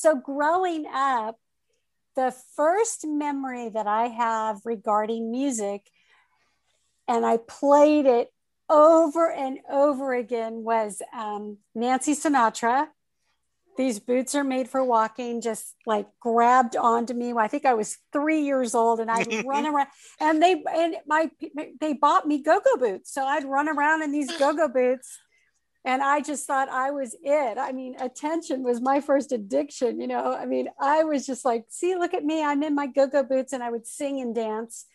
So growing up, the first memory that I have regarding music, and I played it over and over again, was um, Nancy Sinatra. These boots are made for walking, just like grabbed onto me. I think I was three years old and I'd run around and they, and my, they bought me go-go boots. So I'd run around in these go-go boots and I just thought I was it. I mean, attention was my first addiction. You know, I mean, I was just like, see, look at me. I'm in my go go boots and I would sing and dance.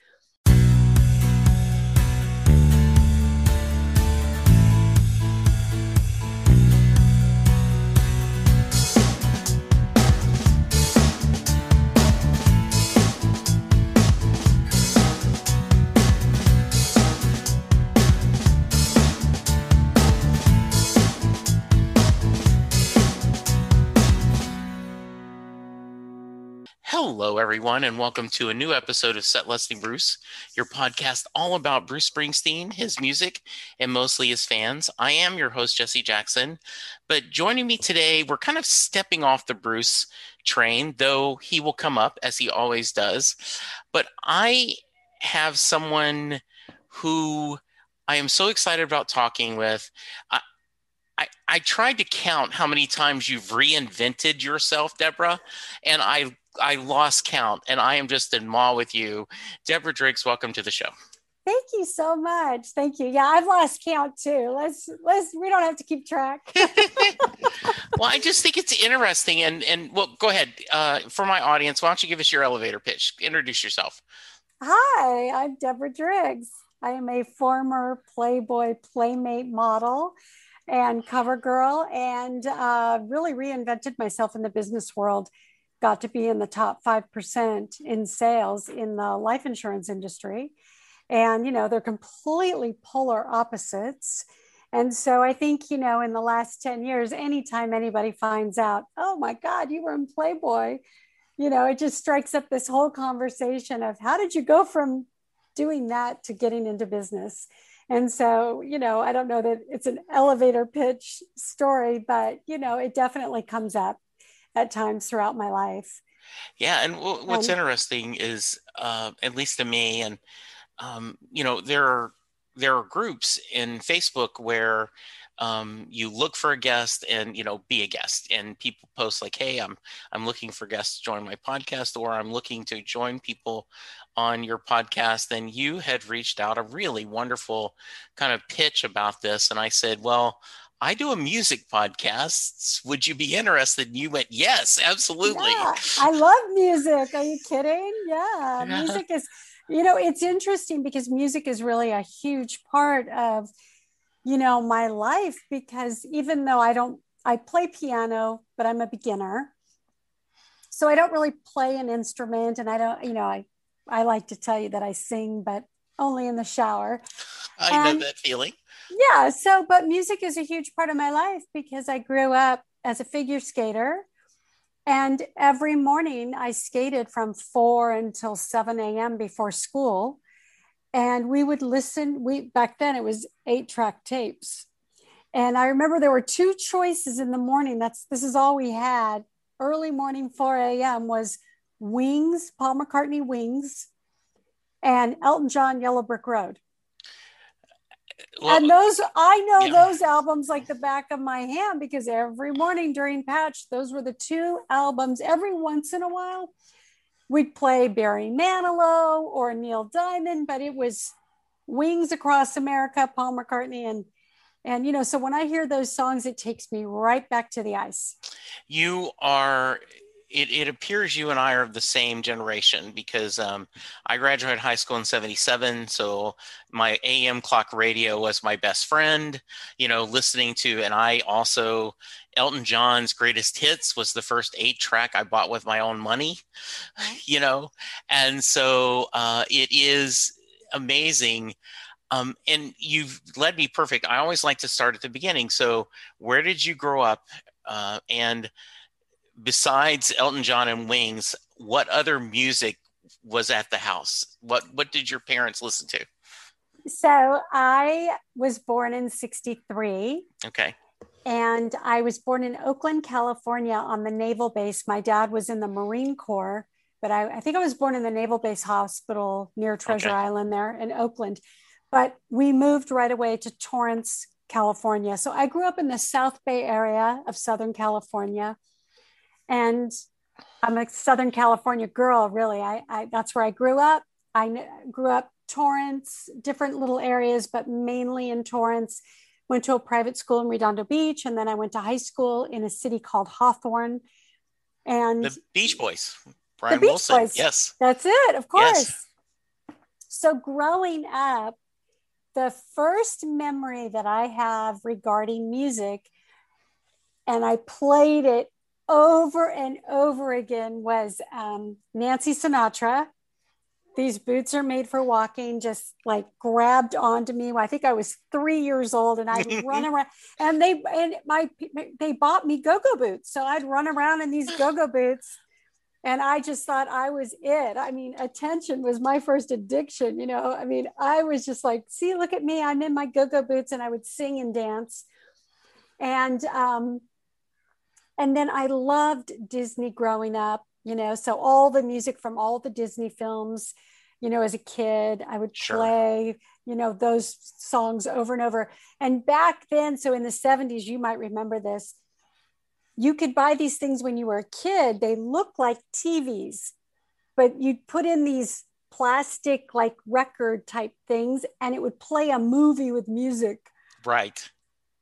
Hello, everyone, and welcome to a new episode of Set Listing Bruce, your podcast all about Bruce Springsteen, his music, and mostly his fans. I am your host, Jesse Jackson. But joining me today, we're kind of stepping off the Bruce train, though he will come up as he always does. But I have someone who I am so excited about talking with. I, I, I tried to count how many times you've reinvented yourself, Deborah, and I I lost count, and I am just in awe with you. Deborah Driggs, welcome to the show. Thank you so much. Thank you. Yeah, I've lost count too. Let's let's we don't have to keep track. well, I just think it's interesting, and and well, go ahead uh, for my audience. Why don't you give us your elevator pitch? Introduce yourself. Hi, I'm Deborah Driggs. I am a former Playboy Playmate model and cover girl, and uh, really reinvented myself in the business world got to be in the top 5% in sales in the life insurance industry. And, you know, they're completely polar opposites. And so I think, you know, in the last 10 years, anytime anybody finds out, oh my God, you were in Playboy, you know, it just strikes up this whole conversation of how did you go from doing that to getting into business? And so, you know, I don't know that it's an elevator pitch story, but, you know, it definitely comes up at times throughout my life. Yeah, and w- what's and, interesting is, uh, at least to me, and um, you know, there are there are groups in Facebook where um, you look for a guest and you know be a guest, and people post like, "Hey, I'm I'm looking for guests to join my podcast, or I'm looking to join people on your podcast." And you had reached out a really wonderful kind of pitch about this, and I said, "Well." I do a music podcast. Would you be interested? And you went, yes, absolutely. Yeah, I love music. Are you kidding? Yeah, yeah, music is, you know, it's interesting because music is really a huge part of, you know, my life because even though I don't, I play piano, but I'm a beginner. So I don't really play an instrument and I don't, you know, I, I like to tell you that I sing, but only in the shower. I and, know that feeling yeah so but music is a huge part of my life because i grew up as a figure skater and every morning i skated from 4 until 7 a.m before school and we would listen we back then it was eight track tapes and i remember there were two choices in the morning that's this is all we had. Early morning 4 a.m was wings paul mccartney wings and elton john yellow brick road well, and those I know yeah. those albums like the back of my hand because every morning during patch, those were the two albums. Every once in a while, we'd play Barry Manilow or Neil Diamond, but it was Wings Across America, Paul McCartney, and and you know, so when I hear those songs, it takes me right back to the ice. You are it, it appears you and I are of the same generation because um, I graduated high school in 77. So my AM clock radio was my best friend, you know, listening to, and I also, Elton John's greatest hits was the first eight track I bought with my own money, you know, and so uh, it is amazing. Um, and you've led me perfect. I always like to start at the beginning. So, where did you grow up? Uh, and besides Elton John and Wings, what other music was at the house? What what did your parents listen to? So I was born in 63. Okay. And I was born in Oakland, California on the naval base. My dad was in the Marine Corps, but I, I think I was born in the Naval Base Hospital near Treasure okay. Island there in Oakland. But we moved right away to Torrance, California. So I grew up in the South Bay area of Southern California. And I'm a Southern California girl, really. I, I that's where I grew up. I grew up Torrance, different little areas, but mainly in Torrance. Went to a private school in Redondo Beach, and then I went to high school in a city called Hawthorne. And the Beach Boys, Brian Beach Wilson. Boys. Yes, that's it. Of course. Yes. So growing up, the first memory that I have regarding music, and I played it over and over again, was um, Nancy Sinatra. These boots are made for walking just like grabbed onto me i think i was three years old and i'd run around and they and my they bought me go-go boots. So i'd run around in these go-go boots and i just thought i was it. I mean attention was my first addiction you know? I mean i was just like see look at me. I'm in my go-go boots and i would sing and dance. And um and then i loved disney growing up you know so all the music from all the disney films you know as a kid i would sure. play you know those songs over and over. And back then so in the 70s you might remember this you could buy these things when you were a kid. They look like tvs but you'd put in these plastic like record type things and it would play a movie with music. Right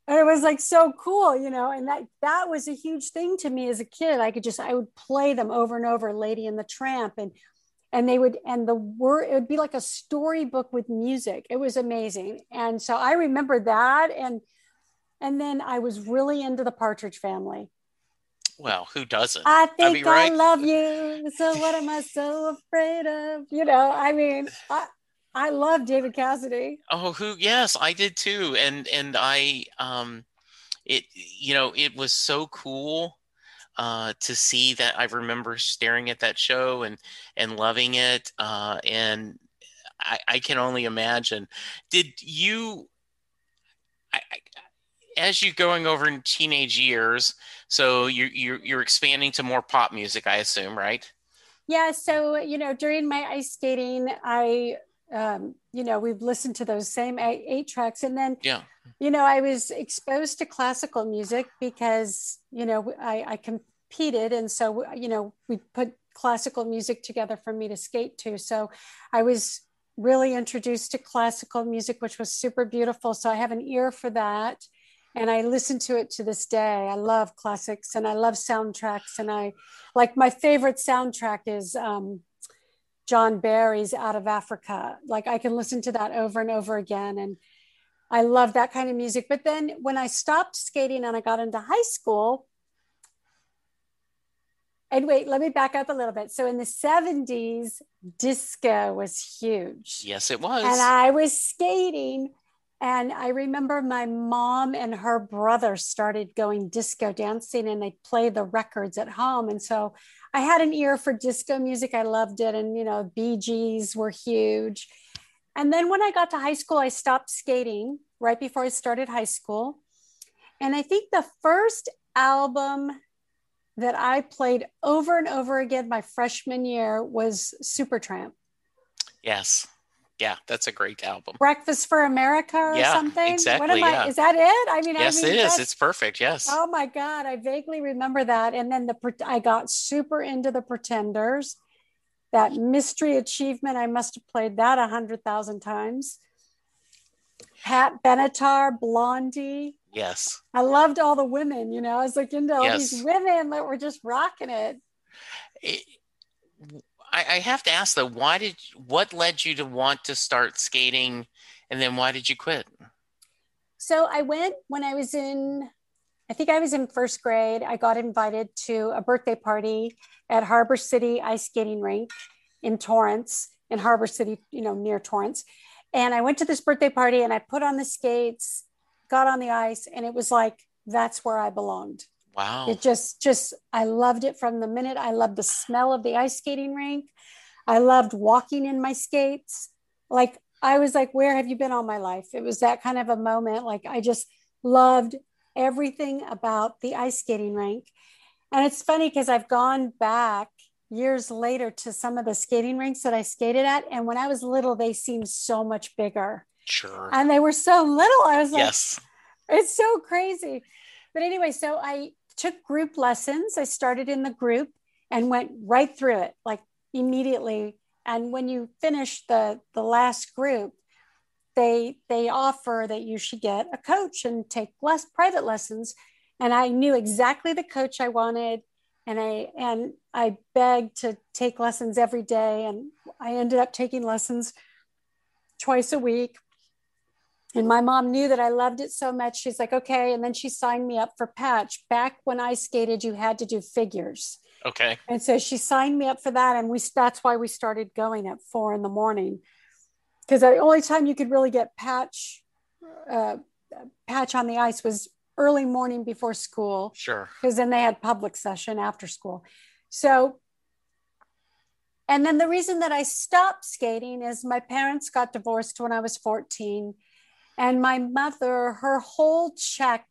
and it was like so cool you know and that that was a huge thing to me as a kid. I could just i would play them over and over lady and the tramp and and they would and the word it would be like a storybook with music. It was amazing. And so i remember that and and then i was really into the partridge family. Well who doesn't? I think I, mean, right? I love you so what am i so afraid of? You know i mean i I love David Cassidy. Oh, who? Yes, I did too. And and I, um, it you know it was so cool uh, to see that. I remember staring at that show and and loving it. Uh, and I, I can only imagine. Did you? I, I, as you're going over in teenage years, so you're, you're you're expanding to more pop music, I assume, right? Yeah. So you know, during my ice skating, I um, you know, we've listened to those same eight, eight, tracks. And then, yeah, you know, I was exposed to classical music because, you know, I, I competed. And so, you know, we put classical music together for me to skate to. So I was really introduced to classical music, which was super beautiful. So I have an ear for that. And I listen to it to this day. I love classics and I love soundtracks. And I like my favorite soundtrack is um, John Barry's Out of Africa. Like I can listen to that over and over again. And I love that kind of music. But then when I stopped skating and I got into high school, and wait, let me back up a little bit. So in the 70s, disco was huge. Yes, it was. And I was skating. And I remember my mom and her brother started going disco dancing and they play the records at home. And so I had an ear for disco music. I loved it. And, you know, Bee Gees were huge. And then when I got to high school, I stopped skating right before I started high school. And I think the first album that I played over and over again my freshman year was Supertramp. Yes yeah, that's a great album. Breakfast for America or yeah, something. Exactly. What am yeah. I, is that it? I mean, yes, I mean, it is. It's perfect. Yes. Oh my God, I vaguely remember that. And then the I got super into the Pretenders. That mystery achievement, I must have played that a hundred thousand times. Pat Benatar, Blondie. Yes. I loved all the women. You know, I was like into all yes. these women that were just rocking it. it I, I have to ask though, why did what led you to want to start skating, and then why did you quit? So I went when I was in, I think I was in first grade. I got invited to a birthday party at Harbor City Ice Skating Rink in Torrance, in Harbor City, you know, near Torrance. And I went to this birthday party and I put on the skates, got on the ice, and it was like that's where I belonged. Wow. It just, just, I loved it from the minute I loved the smell of the ice skating rink. I loved walking in my skates. Like, I was like, where have you been all my life? It was that kind of a moment. Like, I just loved everything about the ice skating rink. And it's funny because I've gone back years later to some of the skating rinks that I skated at. And when I was little, they seemed so much bigger. Sure. And they were so little. I was like, yes. it's so crazy. But anyway, so I took group lessons. I started in the group and went right through it, like immediately. And when you finish the the last group, they they offer that you should get a coach and take less private lessons. And I knew exactly the coach I wanted and I and I begged to take lessons every day, and I ended up taking lessons twice a week. And my mom knew that I loved it so much. She's like, okay. And then she signed me up for patch. Back when I skated, you had to do figures. Okay. And so she signed me up for that, and we that's why we started going at four in the morning, because the only time you could really get patch uh, patch on the ice was early morning before school. Sure. Because then they had public session after school. So, and then the reason that I stopped skating is my parents got divorced when I was 14. And my mother, her whole check,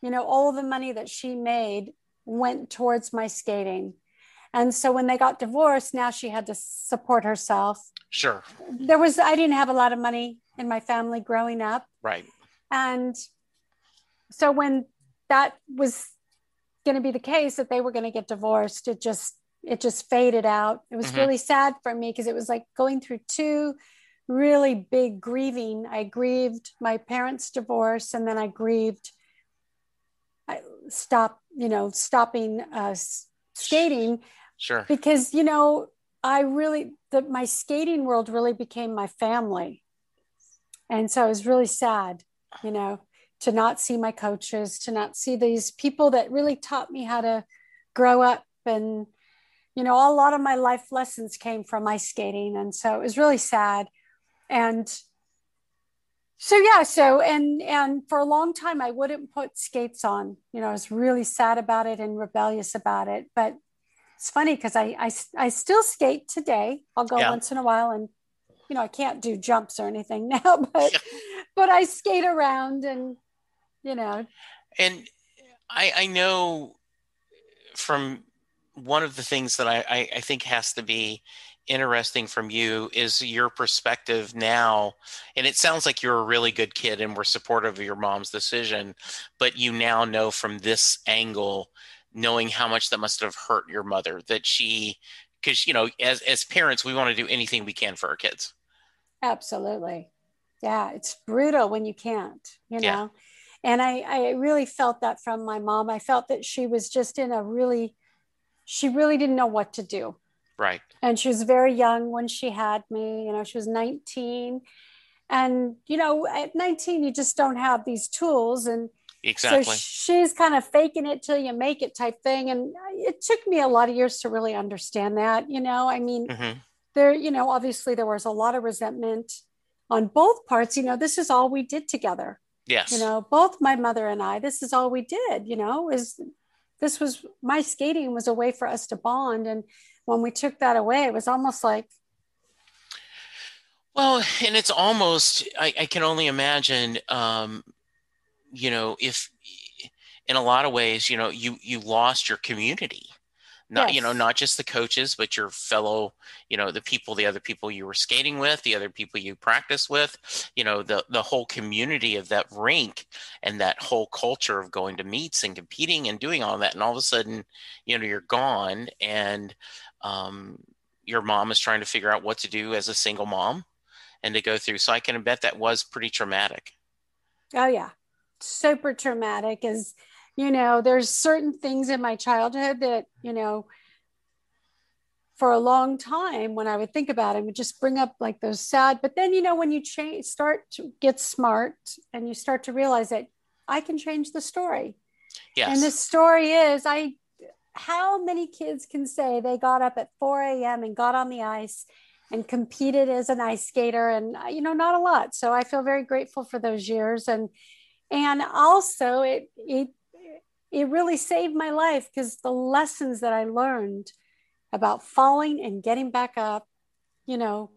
you know, all the money that she made went towards my skating. And so when they got divorced, now she had to support herself. Sure. There was, I didn't have a lot of money in my family growing up. Right. And so when that was going to be the case that they were going to get divorced it just it just faded out it was mm-hmm. really sad for me because it was like going through two really big grieving i grieved my parents divorce and then i grieved i stopped you know stopping uh, skating sure because you know i really the my skating world really became my family and so it was really sad you know to not see my coaches, to not see these people that really taught me how to grow up. And, you know, a lot of my life lessons came from ice skating. And so it was really sad. And so yeah, so and and for a long time I wouldn't put skates on. You know, I was really sad about it and rebellious about it. But it's funny because I, I I still skate today. I'll go yeah. once in a while and you know, I can't do jumps or anything now, but but I skate around and you know. And I, I know from one of the things that I, I, I think has to be interesting from you is your perspective now and it sounds like you're a really good kid and we're supportive of your mom's decision but you now know from this angle knowing how much that must have hurt your mother that she because you know as as parents we want to do anything we can for our kids. Absolutely. Yeah it's brutal when you can't you know? Yeah and I, I really felt that from my mom. I felt that she was just in a really she really didn't know what to do right. And she was very young when she had me you know she was 19 and you know at 19 you just don't have these tools. And exactly. so she's kind of faking it till you make it type thing. And it took me a lot of years to really understand that you know? I mean mm-hmm. there you know obviously there was a lot of resentment on both parts. You know this is all we did together. Yes. You know, both my mother and I, this is all we did, you know, is this was my skating was a way for us to bond. And when we took that away, it was almost like well, and it's almost I, I can only imagine um, you know, if in a lot of ways, you know, you you lost your community not yes. you know not just the coaches but your fellow you know the people the other people you were skating with the other people you practice with you know the the whole community of that rink and that whole culture of going to meets and competing and doing all that and all of a sudden you know you're gone and um, your mom is trying to figure out what to do as a single mom and to go through. So i can bet that was pretty traumatic. Oh yeah. Super traumatic is you know there's certain things in my childhood that you know for a long time when i would think about it would just bring up like those sad but then you know when you change start to get smart and you start to realize that i can change the story. Yes. and the story is i how many kids can say they got up at 4 a.m and got on the ice and competed as an ice skater? And uh, you know not a lot. So i feel very grateful for those years. And and also it it it really saved my life because the lessons that I learned about falling and getting back up, you know,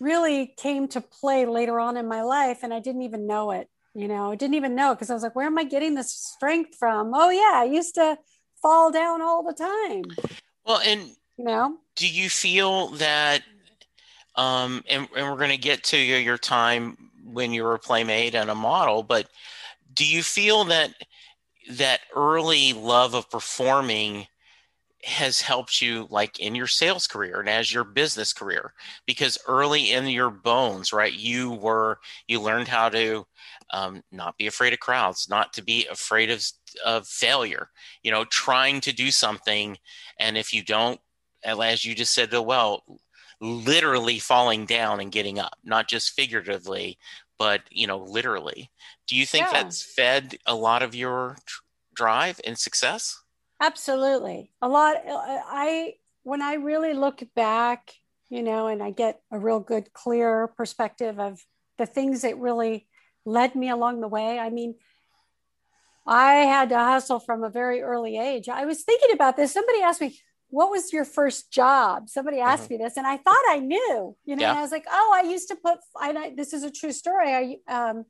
really came to play later on in my life and I didn't even know it. You know, I didn't even know because I was like, where am I getting this strength from? Oh, yeah, I used to fall down all the time. Well, and you know, do you feel that, um, and, and we're going to get to your, your time when you were a playmate and a model, but do you feel that that early love of performing has helped you like in your sales career and as your business career. Because early in your bones right you were you learned how to um, not be afraid of crowds not to be afraid of of failure you know trying to do something. And if you don't as you just said well literally falling down and getting up not just figuratively but you know literally do you think yeah. that's fed a lot of your drive and success Absolutely. A lot. Uh, I, when I really look back, you know, and I get a real good, clear perspective of the things that really led me along the way. I mean, I had to hustle from a very early age. I was thinking about this. Somebody asked me, what was your first job? Somebody asked mm-hmm. me this, and I thought I knew, you know, yeah. I was like, oh, I used to put, I, this is a true story. I, um,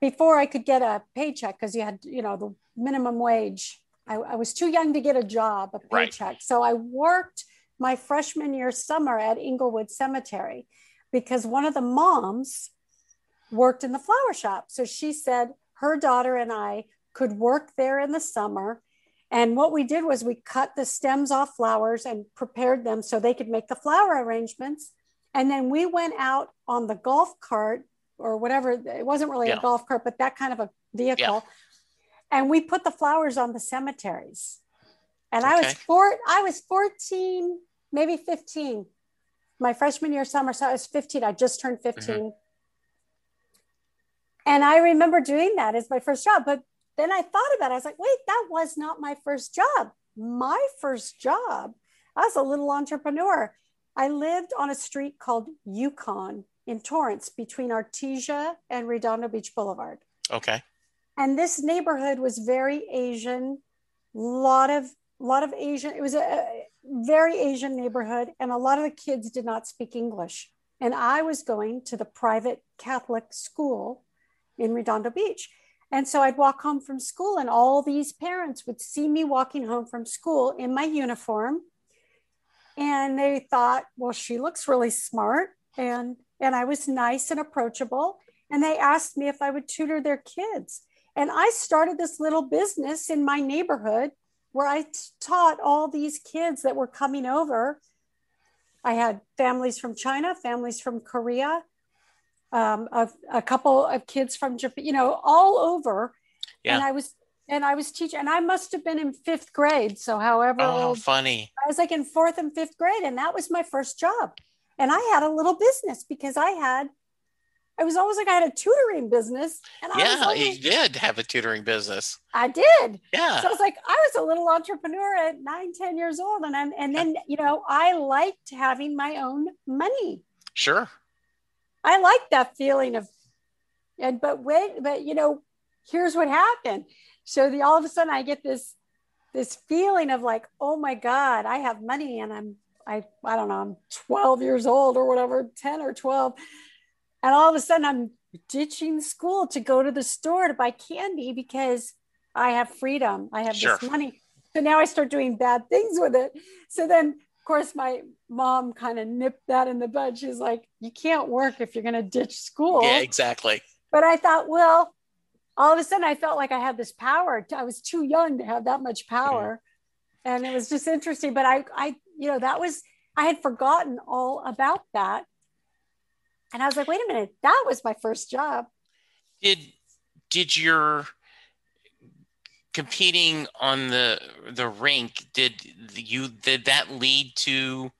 before I could get a paycheck, because you had, you know, the minimum wage I, I, was too young to get a job, a paycheck. Right. So I worked my freshman year summer at Inglewood Cemetery because one of the moms worked in the flower shop. So she said her daughter and I could work there in the summer. And what we did was we cut the stems off flowers and prepared them so they could make the flower arrangements. And then we went out on the golf cart or whatever. It wasn't really yeah. a golf cart, but that kind of a vehicle. Yeah and we put the flowers on the cemeteries. And okay. I was four, I was 14, maybe 15. My freshman year summer, so I was 15. I just turned 15. Mm-hmm. And I remember doing that as my first job. But then I thought about it. I was like, wait, that was not my first job. My first job, I was a little entrepreneur. I lived on a street called Yukon in Torrance between Artesia and Redondo Beach Boulevard. Okay and this neighborhood was very asian lot of lot of asian it was a, a very asian neighborhood and a lot of the kids did not speak english and i was going to the private catholic school in redondo beach and so i'd walk home from school and all these parents would see me walking home from school in my uniform. And they thought well she looks really smart and and i was nice and approachable. And they asked me if i would tutor their kids. And I started this little business in my neighborhood where I taught all these kids that were coming over. I had families from China, families from Korea, um, a, a, couple of kids from Japan, you know, all over. Yeah. And I was and I was teaching, and I must have been in fifth grade. So, however, oh, funny. I was like in fourth and fifth grade, and that was my first job. And I had a little business because I had I was always like I had a tutoring business. And I yeah, always, you did have a tutoring business. I did. Yeah. So I was like, I was a little entrepreneur at nine, 10 years old. And I'm, and then, you know, I liked having my own money. Sure. I like that feeling of, and, but wait, but you know, here's what happened. So the, all of a sudden I get this, this feeling of like, oh my God, I have money and I'm, I, I don't know, I'm 12 years old or whatever, 10 or 12 and all of a sudden, I'm ditching school to go to the store to buy candy because I have freedom. I have sure. this money. So now I start doing bad things with it. So then, course, my mom kind of nipped that in the bud. She's like, you can't work if you're going to ditch school. Yeah, exactly. But I thought, well, all of a sudden I felt like I had this power. I was too young to have that much power. Mm-hmm. And it was just interesting. But I, I, you know, that was, I had forgotten all about that and I was like, wait a minute, that was my first job. Did did your competing on the the rink did you did that lead to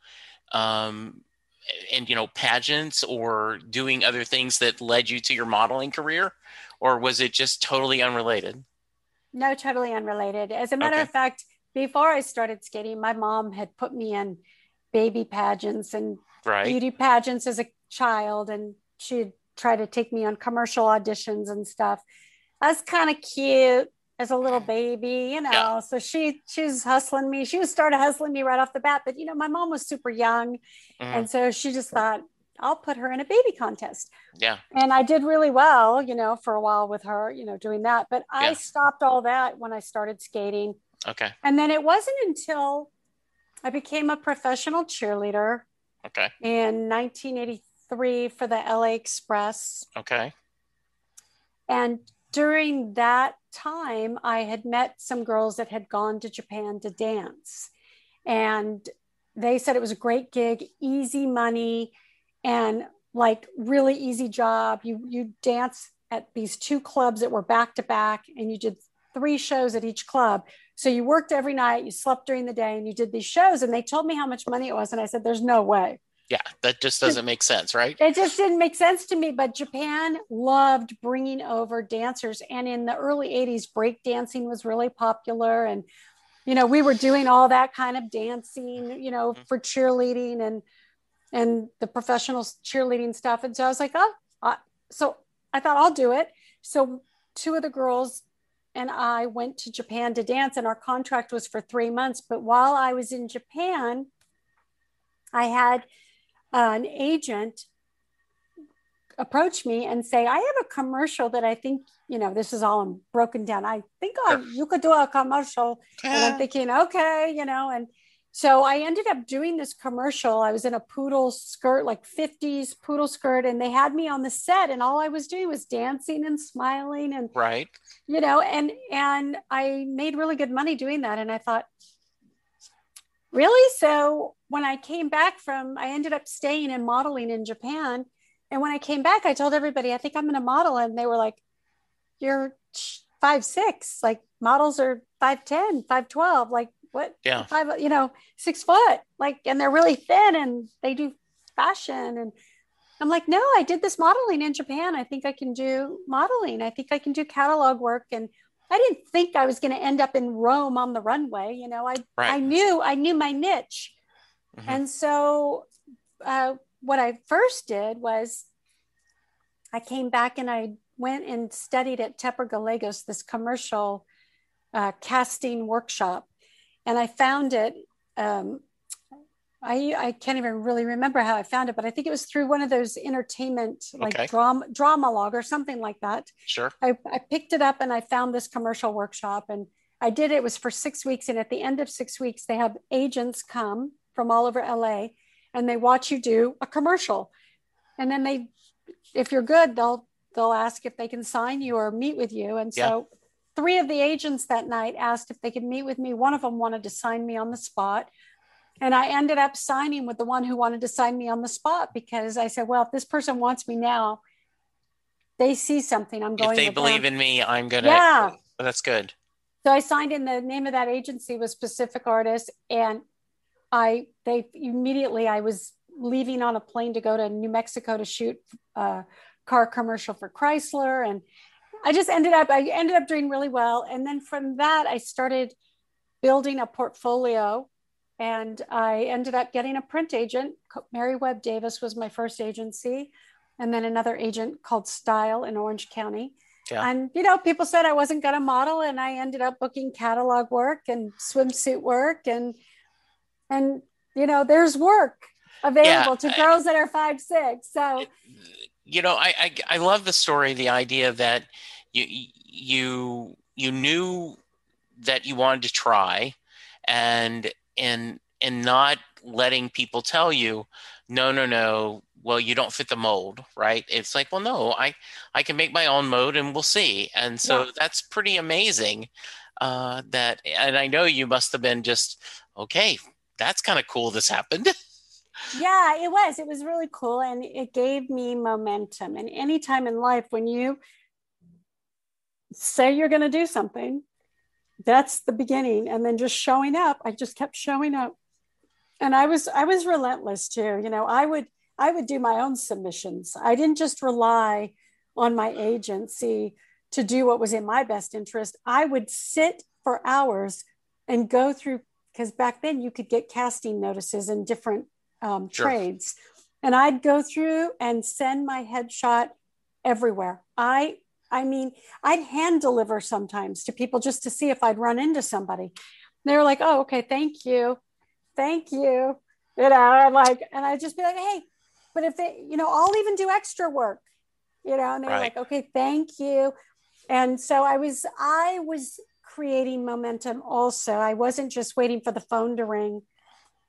um and you know pageants or doing other things that led you to your modeling career or was it just totally unrelated no totally unrelated as a matter okay. of fact before i started skating my mom had put me in baby pageants and right. beauty pageants as a child and she'd try to take me on commercial auditions and stuff. I was kind of cute as a little baby, you know. Yeah. So she she was hustling me. She was started hustling me right off the bat. But you know, my mom was super young, mm-hmm. and so she just thought I'll put her in a baby contest. Yeah. And I did really well, you know, for a while with her, you know, doing that. But I Yeah. stopped all that when I started skating. Okay. And then it wasn't until I became a professional cheerleader Okay. in 1983 for the LA Express. Okay. And during that time, I had met some girls that had gone to Japan to dance. And they said it was a great gig, easy money, and like really easy job. You you dance at these two clubs that were back to back, and you did three shows at each club. So you worked every night, you slept during the day, and you did these shows. And they told me how much money it was, and I said, "There's no way." Yeah. That just doesn't make sense, right? it just didn't make sense to me but japan loved bringing over dancers and in the early 80s break dancing was really popular and you know we were doing all that kind of dancing you know for cheerleading and and the professional cheerleading stuff and so i was like oh uh, so i thought i'll do it so two of the girls and i went to japan to dance and our contract was for three months but while i was in japan i had Uh, an agent approach me and say, I have a commercial that I think, you know, this is all broken down. I think I, you could do a commercial. And I'm thinking, okay, you know, and so I ended up doing this commercial. I was in a poodle skirt, like 50s poodle skirt, and they had me on the set, and all I was doing was dancing and smiling and Right. you know and and i made really good money doing that and i thought really so when i came back from i ended up staying and modeling in japan. And when i came back i told everybody i think i'm going to model. And they were like you're five six. Like models are five ten five twelve. Like what? Yeah. five you know six foot. Like and they're really thin and they do fashion. And i'm like no i did this modeling in japan. I think i can do modeling. I think i can do catalog work. And i didn't think i was going to end up in rome on the runway you know? I Right. i knew i knew my niche Mhm. and so uh, what i first did was i came back and i went and studied at tepper gallegos this commercial uh, casting workshop and i found it um, I, I can't even really remember how I found it, but I think it was through one of those entertainment like Okay. drama Drama-Logue or something like that. Sure. I, I picked it up and I found this commercial workshop and I did it. It was for six weeks. And at the end of six weeks, they have agents come from all over LA and they watch you do a commercial. And then they, if you're good, they'll they'll ask if they can sign you or meet with you. And so three of the agents that night asked if they could meet with me. One of them wanted to sign me on the spot. And I ended up signing with the one who wanted to sign me on the spot because I said, well, if this person wants me now, they see something. I'm going If they believe them. in me, I'm gonna. Yeah. That's good. So I signed in the name of that agency was Pacific Artists, and I they immediately I was leaving on a plane to go to New Mexico to shoot a car commercial for Chrysler, and I just ended up I ended up doing really well, and then from that I started building a portfolio, and I ended up getting a print agent. Mary Webb Davis was my first agency, and then another agent called Style in Orange County. Yeah. And you know, people said I wasn't going to model, and I ended up booking catalog work and swimsuit work, and and you know, there's work available to I- girls that are five six. So you know I, I i love the story the idea that you you you knew that you wanted to try and and and not letting people tell you no no no well you don't fit the mold right it's like well no i i can make my own mode and we'll see and so Yeah. that's pretty amazing uh that and i know you must have been just okay that's kind of cool this happened yeah, it was. It was really cool, and it gave me momentum. And anytime in life when you say you're going to do something, that's the beginning, and then just showing up. I just kept showing up, and I was I was relentless too. You know, I would I would do my own submissions. I didn't just rely on my agency to do what was in my best interest. I would sit for hours and go through because back then you could get casting notices in different um, Sure. trades, and I'd go through and send my headshot everywhere. I I mean, I'd hand deliver sometimes to people just to see if I'd run into somebody. They were like, "Oh, okay, thank you, thank you," you know, and like, and I'd just be like, "Hey." but if they, you know, I'll even do extra work, you know, and they're Right. like, okay, thank you. And so I was, I was creating momentum also. I wasn't just waiting for the phone to ring,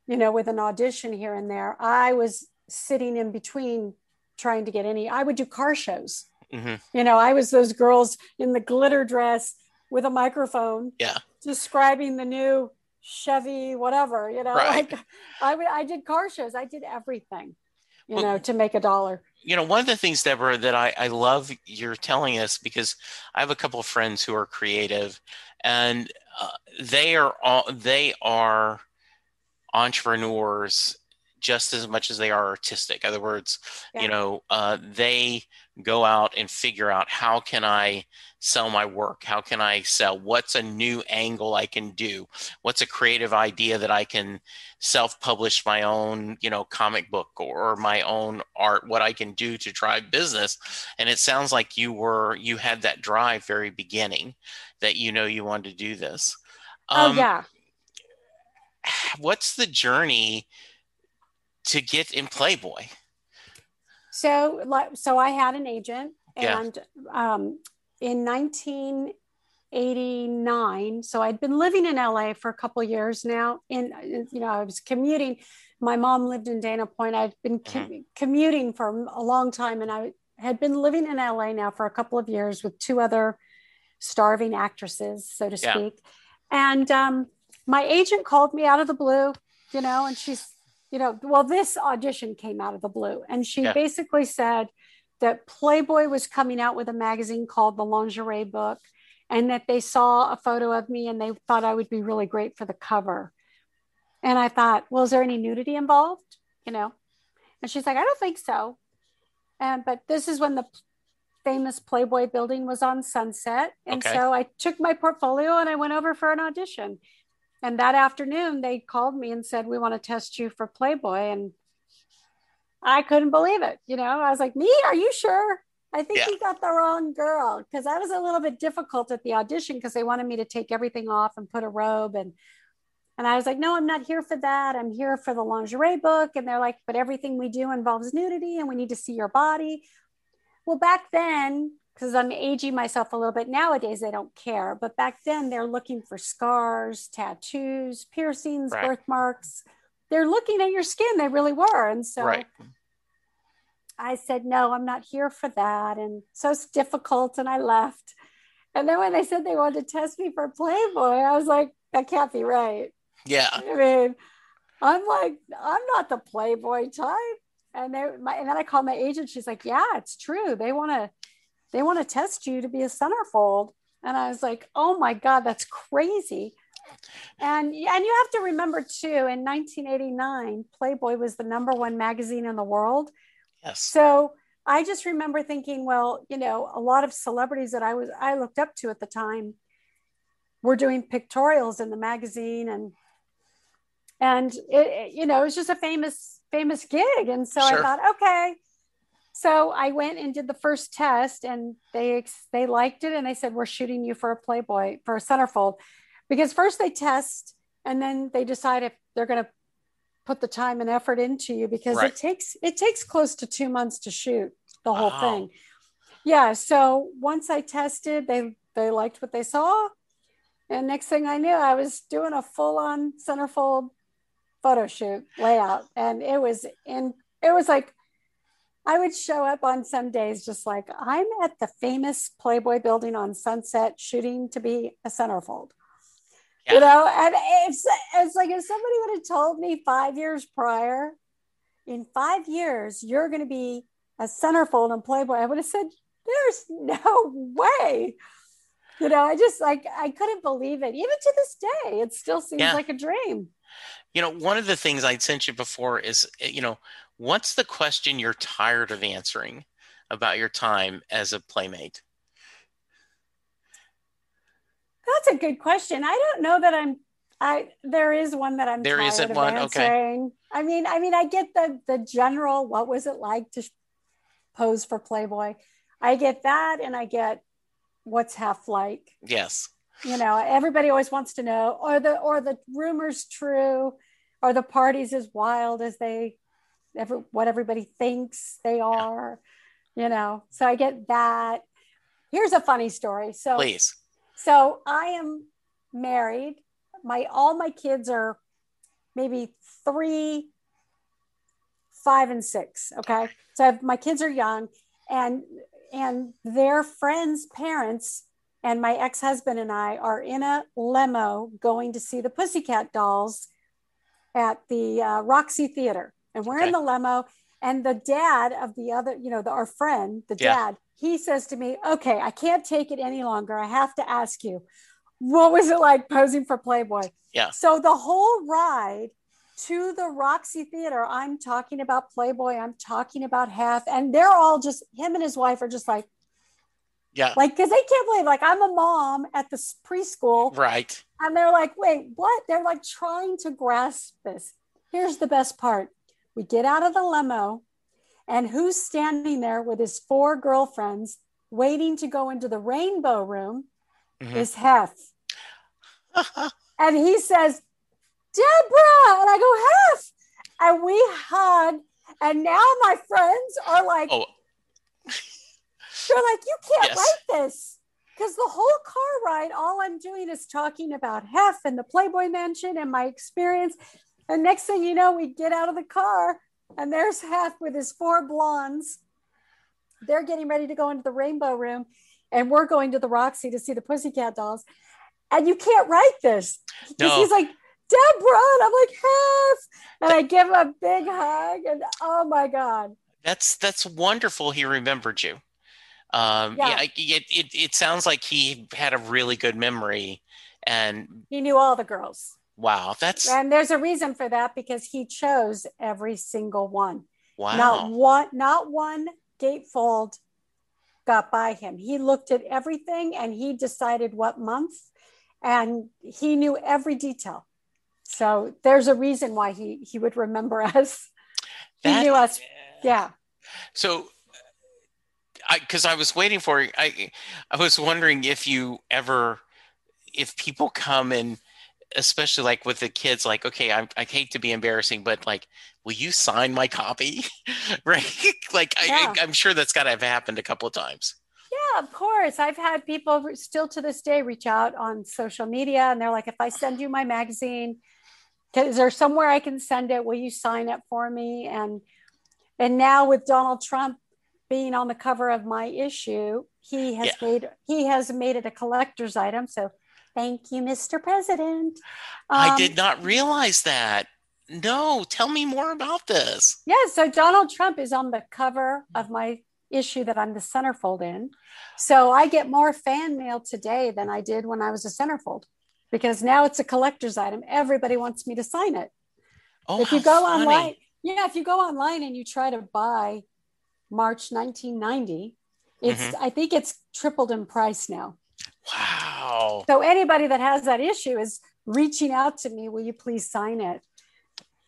you know, with an audition here and there. I was sitting in between trying to get any, I would do car shows. hmm You know, I was those girls in the glitter dress with a microphone Yeah. describing the new Chevy, whatever, you know, Right. like I would, I did car shows. I did everything, you Well- know, to make a dollar. You know one of the things deborah that I, I love you're telling us because i have a couple of friends who are creative and uh, they are all they are entrepreneurs just as much as they are artistic. In other words Yeah. you know uh, they go out and figure out how can i sell my work? How can i sell? What's a new angle i can do? What's a creative idea that i can self-publish my own you know comic book or my own art what i can do to drive business? And it sounds like you were you had that drive very beginning that you know you wanted to do this. Oh Um, yeah. what's the journey to get in playboy So, so I had an agent, Yeah. and um, in 1989, so I'd been living in LA for a couple of years now. In you know, I was commuting. My mom lived in Dana Point. I'd been com- commuting for a long time, and I had been living in LA now for a couple of years with two other starving actresses, so to Yeah. speak. And um, my agent called me out of the blue, you know, and she's you know, well, this audition came out of the blue. And she Yeah. basically said that Playboy was coming out with a magazine called The Lingerie Book, and that they saw a photo of me and they thought I would be really great for the cover. And I thought, well, is there any nudity involved? You know? And she's like, I don't think so. And but this is when the famous Playboy building was on Sunset. And Okay. so I took my portfolio and I went over for an audition. And that afternoon, they called me and said, We want to test you for Playboy. And I couldn't believe it. You know, I was like, Me? Are you sure? I think Yeah. you got the wrong girl. Because I was a little bit difficult at the audition because they wanted me to take everything off and put a robe. And and I was like, No, I'm not here for that. I'm here for the lingerie book. And they're like, But everything we do involves nudity and we need to see your body. Well, back then, because I'm aging myself a little bit nowadays, they don't care. But back then, they're looking for scars, tattoos, piercings, Right. birthmarks. They're looking at your skin. They really were. And so right I said, no, I'm not here for that. And so it's difficult. And I left. And then when they said they wanted to test me for Playboy, I was like, that can't be right. yeah I mean, I'm like, I'm not the Playboy type. And they, my, and then I called my agent. She's like, yeah, it's true. They want to, they want to test you to be a centerfold. And I was like, oh my God, that's crazy. And, and you have to remember too, in 1989, Playboy was the number one magazine in the world. yes So I just remember thinking, well, you know, a lot of celebrities that I was I looked up to at the time were doing pictorials in the magazine and and it, it- you know, it was just a famous famous gig and so Sure. I thought, okay. So I went and did the first test and they they liked it and they said we're shooting you for a Playboy for a centerfold. Because first they test and then they decide if they're going to put the time and effort into you because Right. it takes it takes close to two months to shoot the whole thing. Yeah so once i tested they they liked what they saw. And next thing i knew i was doing a full-on centerfold photo shoot layout. And it was in it was like i would show up on some days just like i'm at the famous playboy building on sunset shooting to be a centerfold Yeah. you know and it's it's like if somebody would have told me five years prior in five years you're going to be a centerfold in playboy i would have said there's no way you know i just like i couldn't believe it even to this day it still seems Yeah. like a dream you know one of the things i'd sent you before is eh, you know what's the question you're tired of answering about your time as a playmate that's a good question i don't know that i'm i there is one that i'm There tired isn't of one? Okay. answering. i mean i mean i get the the general what was it like to pose for playboy i get that and i get what's half like yes you know everybody always wants to know are the or the rumors true are the parties as wild as they every, what everybody thinks they are, yeah. you know. So I get that. Here's a funny story. So please. So I am married. My all my kids are maybe three, five, and six. Okay. So have, my kids are young and and their friends' parents and my ex-husband and I are in a limo going to see the Pussycat Dolls at the uh, Roxy Theater, and we're okay. in the limo. And the dad of the other, you know, the, our friend, the yeah. dad, he says to me, "Okay, I can't take it any longer. I have to ask you, what was it like posing for Playboy?" Yeah. So the whole ride to the Roxy Theater, I'm talking about Playboy. I'm talking about Hef, and they're all just him and his wife are just like, yeah. Like, because they can't believe, like, I'm a mom at this preschool. Right. And they're like, wait, what? They're like trying to grasp this. Here's the best part we get out of the limo, and who's standing there with his four girlfriends waiting to go into the rainbow room mm-hmm. is Hef. and he says, Deborah. And I go, Hef. And we hug. And now my friends are like, oh. They're like, you can't yes. write this. Because the whole car ride, all I'm doing is talking about Hef and the Playboy Mansion and my experience. And next thing you know, we get out of the car and there's Hef with his four blondes. They're getting ready to go into the rainbow room. And we're going to the Roxy to see the Pussycat dolls. And you can't write this. Because no. he's like, Deborah. And I'm like, Hef. And I give him a big hug. And oh my God. That's that's wonderful. He remembered you. Um, yeah, yeah it, it, it sounds like he had a really good memory and he knew all the girls. Wow, that's and there's a reason for that because he chose every single one. Wow, not one, not one gatefold got by him. He looked at everything and he decided what month, and he knew every detail. So there's a reason why he he would remember us. He knew us. Yeah. So because I, I, was waiting for I I was wondering if you ever if people come and especially like with the kids like okay I, I hate to be embarrassing but like will you sign my copy? Right? Like yeah. I, I'm sure that's got to have happened a couple of times. Yeah of course. I've had people still to this day reach out on social media and they're like if I send you my magazine is there somewhere I can send it will you sign it for me? And and now with Donald Trump being on the cover of my issue, he has yeah. made he has made it a collector's item. So thank you, Mr. President. Um, I did not realize that. No, tell me more about this. Yeah, so Donald Trump is on the cover of my issue that I'm the centerfold in. So I get more fan mail today than I did when I was a centerfold because now it's a collector's item. Everybody wants me to sign it. Oh, if you go funny. online, yeah, if you go online and you try to buy March 1990. It's mm-hmm. I think it's tripled in price now. Wow. So anybody that has that issue is reaching out to me, will you please sign it?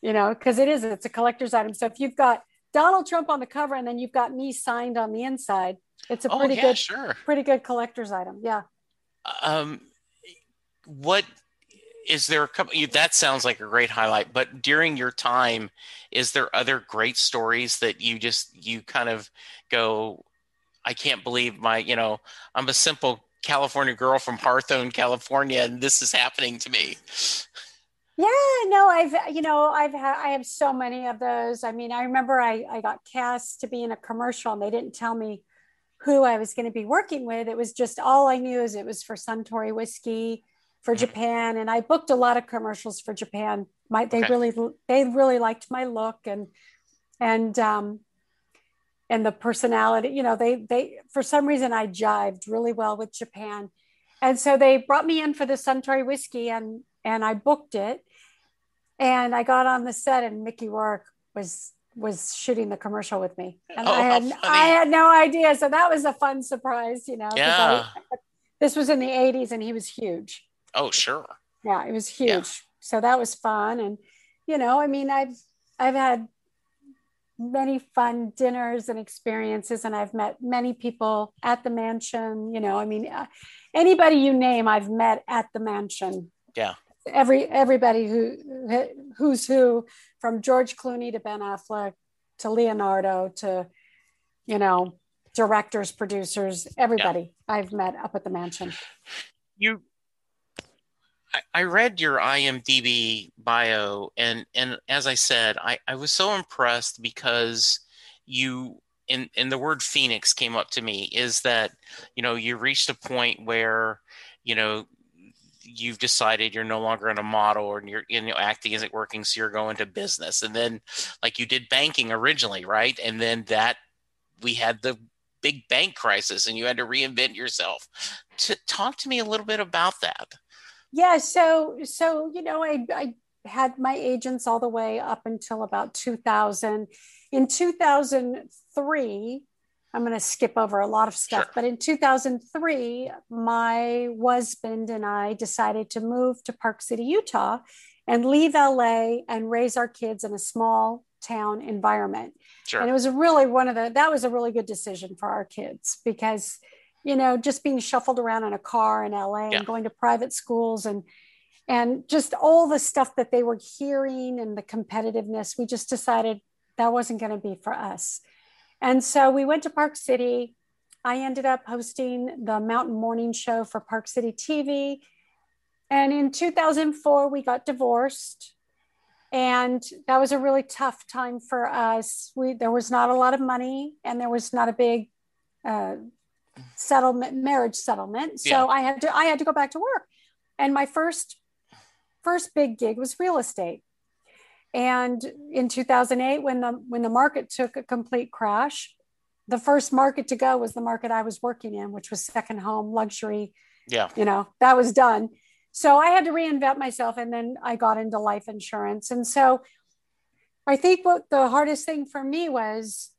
You know, because it is, it's a collector's item. So if you've got Donald Trump on the cover and then you've got me signed on the inside, it's a oh, pretty yeah, good, sure. pretty good collector's item. Yeah. Um, what is there a couple that sounds like a great highlight but during your time is there other great stories that you just you kind of go i can't believe my you know i'm a simple california girl from hawthorne california and this is happening to me. Yeah no i've you know i've had i have so many of those. I mean i remember i i got cast to be in a commercial and they didn't tell me who i was going to be working with. It was just all i knew is it was for suntory whiskey for Japan, and I booked a lot of commercials for Japan. My they okay. really they really liked my look and and um, and the personality. You know, they they for some reason I jived really well with Japan, and so they brought me in for the Suntory whiskey, and and I booked it, and I got on the set, and Mickey Rourke was was shooting the commercial with me and oh, I had I had no idea so that was a fun surprise you know yeah. I, this was in the 80s and he was huge Oh, sure. Yeah, it was huge. Yeah. So that was fun. And, you know, I mean, I've, I've had many fun dinners and experiences, and I've met many people at the mansion. You know, I mean, uh, anybody you name, I've met at the mansion. Yeah. Every everybody who who's who, from George Clooney to Ben Affleck, to Leonardo to, you know, directors, producers, everybody yeah. I've met up at the mansion. You I, read your IMDb bio, and and as I said, I, I was so impressed because you and and the word phoenix came up to me is that you know you reached a point where you know you've decided you're no longer in a model and you're you know acting isn't working so you're going to business. And then like you did banking originally right? And then that we had the big bank crisis and you had to reinvent yourself. To talk to me a little bit about that yeah so so you know i i had my agents all the way up until about 2000 in 2003 I'm going to skip over a lot of stuff, sure. but in 2003, my husband and I decided to move to Park City, Utah, and leave LA and raise our kids in a small town environment. Sure. And it was really one of the that was a really good decision for our kids because you know just being shuffled around in a car in LA yeah. and going to private schools and and just all the stuff that they were hearing and the competitiveness we just decided that wasn't going to be for us and so we went to Park City. I ended up hosting the Mountain Morning Show for Park City TV. And in 2004, we got divorced. And that was a really tough time for us. We, there was not a lot of money and there was not a big uh, settlement, marriage settlement. So yeah. I had to, I had to go back to work. And my first, first big gig was real estate. And in 2008, when the when the market took a complete crash, the first market to go was the market I was working in, which was second home luxury. Yeah, you know that was done. So I had to reinvent myself, and then I got into life insurance. And so I think what the hardest thing for me was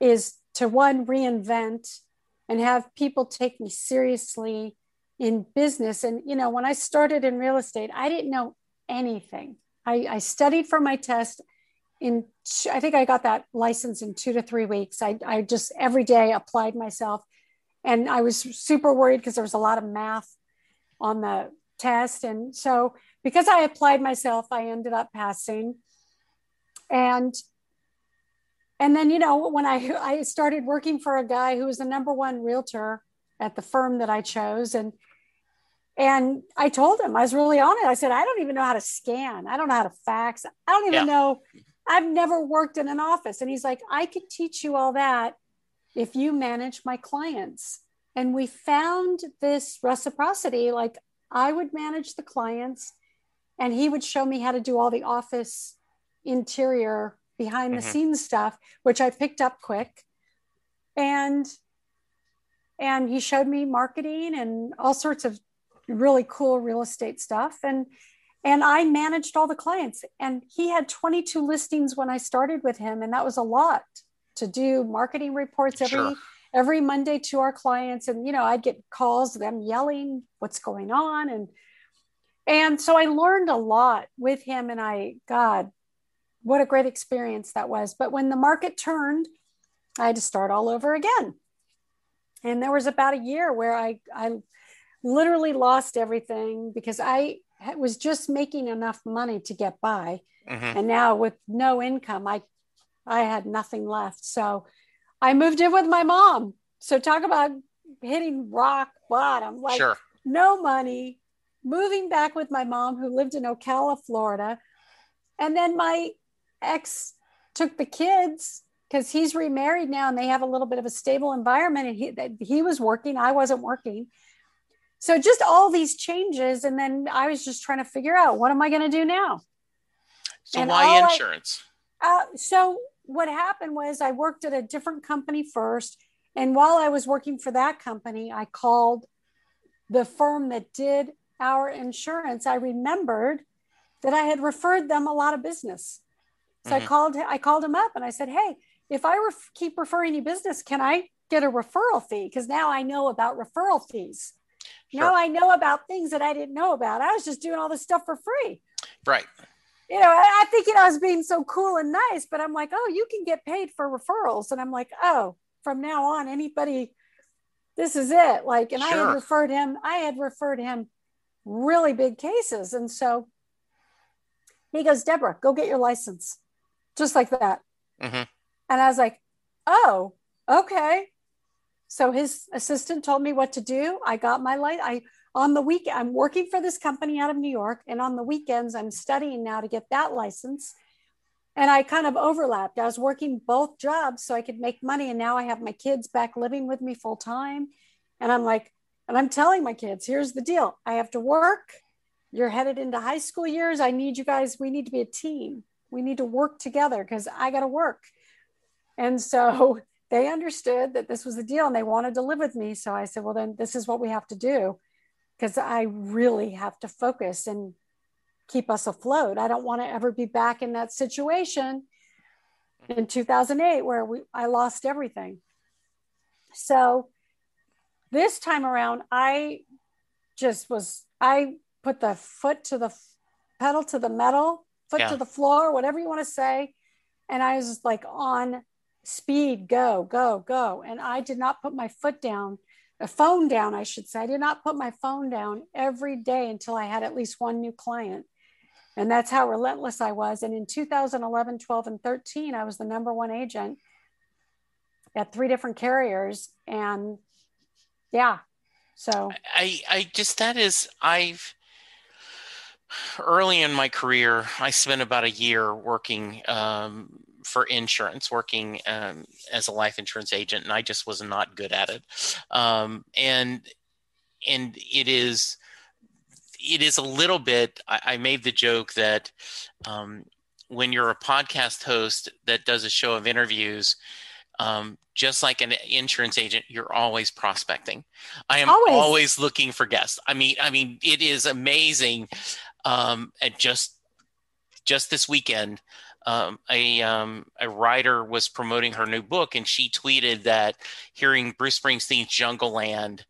is to one reinvent and have people take me seriously in business. And you know, when I started in real estate, I didn't know anything. I, I studied for my test in i think i got that license in two to three weeks i, I just every day applied myself and i was super worried because there was a lot of math on the test and so because i applied myself i ended up passing and and then you know when i i started working for a guy who was the number one realtor at the firm that i chose and and I told him, I was really on it. I said, I don't even know how to scan. I don't know how to fax. I don't even yeah. know. I've never worked in an office. And he's like, I could teach you all that if you manage my clients. And we found this reciprocity like I would manage the clients and he would show me how to do all the office interior behind the mm-hmm. scenes stuff, which I picked up quick. And and he showed me marketing and all sorts of really cool real estate stuff and and I managed all the clients and he had 22 listings when I started with him and that was a lot to do marketing reports every sure. every Monday to our clients and you know I'd get calls them yelling what's going on and and so I learned a lot with him and I god what a great experience that was but when the market turned I had to start all over again and there was about a year where I I literally lost everything because I was just making enough money to get by. Mm-hmm. And now with no income, I I had nothing left. So I moved in with my mom. So talk about hitting rock bottom. Like sure. no money, moving back with my mom who lived in Ocala, Florida. And then my ex took the kids because he's remarried now and they have a little bit of a stable environment and he he was working, I wasn't working. So just all these changes and then i was just trying to figure out what am i going to do now? So and why insurance I, uh, so what happened was i worked at a different company first and while i was working for that company i called the firm that did our insurance. I remembered that i had referred them a lot of business so mm-hmm. i called i called him up and i said hey if i ref- keep referring you business can i get a referral fee because now i know about referral fees Sure. Now I know about things that I didn't know about. I was just doing all this stuff for free. Right. You know, I, I think you know I was being so cool and nice, but I'm like, oh, you can get paid for referrals, and I'm like, oh, from now on, anybody, this is it. Like, and sure. I had referred him. I had referred him really big cases, and so he goes, Deborah, go get your license, just like that. Mhm. And I was like, oh, okay. So his assistant told me what to do. I got my light. I on the week I'm working for this company out of New York, and on the weekends I'm studying now to get that license. And I kind of overlapped. I was working both jobs so I could make money, and now I have my kids back living with me full time. And I'm like, and I'm telling my kids, here's the deal: I have to work. You're headed into high school years. I need you guys. We need to be a team. We need to work together because I got to work. And so they understood that this was the deal and they wanted to live with me. So I said, well, then this is what we have to do because I really have to focus and keep us afloat. I don't want to ever be back in that situation in 2008 where we, I lost everything. So this time around, I just was, I put the foot to the pedal to the metal, foot Yeah. to the floor, whatever you want to say. And I was like on speed, go, go, go. And I did not put my foot down, a phone down, I should say. I did not put my phone down every day until I had at least one new client. And that's how relentless I was. And in 2011, 12, and 13, I was the number one agent at three different carriers. And yeah, so I I just that is I've early in my career I spent about a year working um, for insurance, working um, as a life insurance agent, and I just was not good at it. Um, and and it is it is a little bit. I, I made the joke that um, when you're a podcast host that does a show of interviews. Um, just like an insurance agent, you're always prospecting. I am Always. always looking for guests. I mean, I mean, it is amazing. Um, and just just this weekend, um, a um, a writer was promoting her new book, and she tweeted that hearing Bruce Springsteen's Jungleland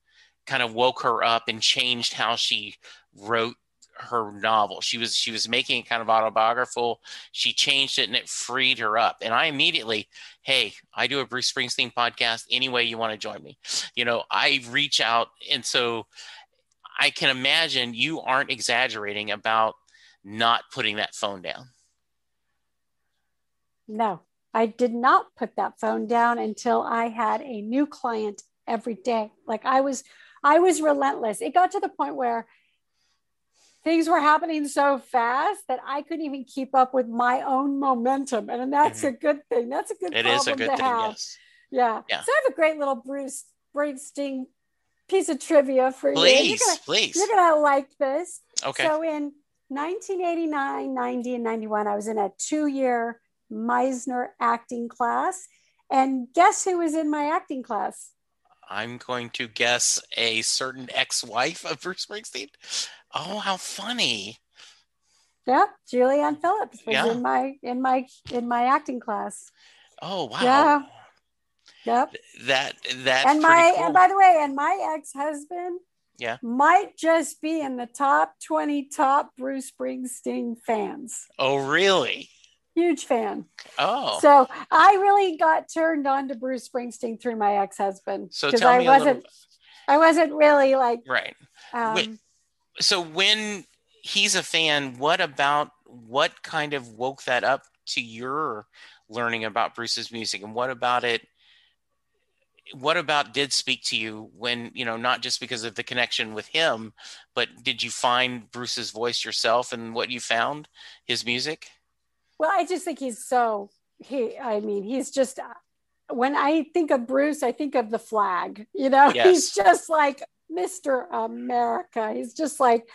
kind of woke her up and changed how she wrote her novel. She was she was making it kind of autobiographical. She changed it, and it freed her up. And I immediately, hey, I do a Bruce Springsteen podcast. Any way you want to join me, you know, I reach out, and so I can imagine you aren't exaggerating about not putting that phone down. No, I did not put that phone down until I had a new client every day. Like I was, I was relentless. It got to the point where things were happening so fast that I couldn't even keep up with my own momentum. And that's a good thing. That's a good Mm-hmm. It problem is a good to thing. have. Yes. Yeah. Yeah. So I have a great little Bruce Springsteen piece of trivia for you. Please, You're gonna, please. you're gonna like this. Okay. So in 1989, 90, and 91, I was in a two-year Meisner acting class. And guess who was in my acting class? I'm going to guess a certain ex-wife of Bruce Springsteen. Oh, how funny! Yeah, Julianne Phillips was Yeah. in my in my in my acting class. Oh, wow. Yeah. Yep. That that and my cool. and by the way, and my ex-husband Yeah. might just be in the top 20 top Bruce Springsteen fans. oh, really? Huge fan. Oh, So I really got turned on to Bruce Springsteen through my ex-husband so because tell I me a wasn't little. I wasn't really like Right. um, Wait. So when he's a fan, what about what kind of woke that up to your learning about Bruce's music, and what about it? What about did speak to you when you know not just because of the connection with him, but did you find Bruce's voice yourself and what you found his music? well I just think he's so he I mean he's just when I think of Bruce I think of the flag you know Yes. he's just like Mr. America he's just like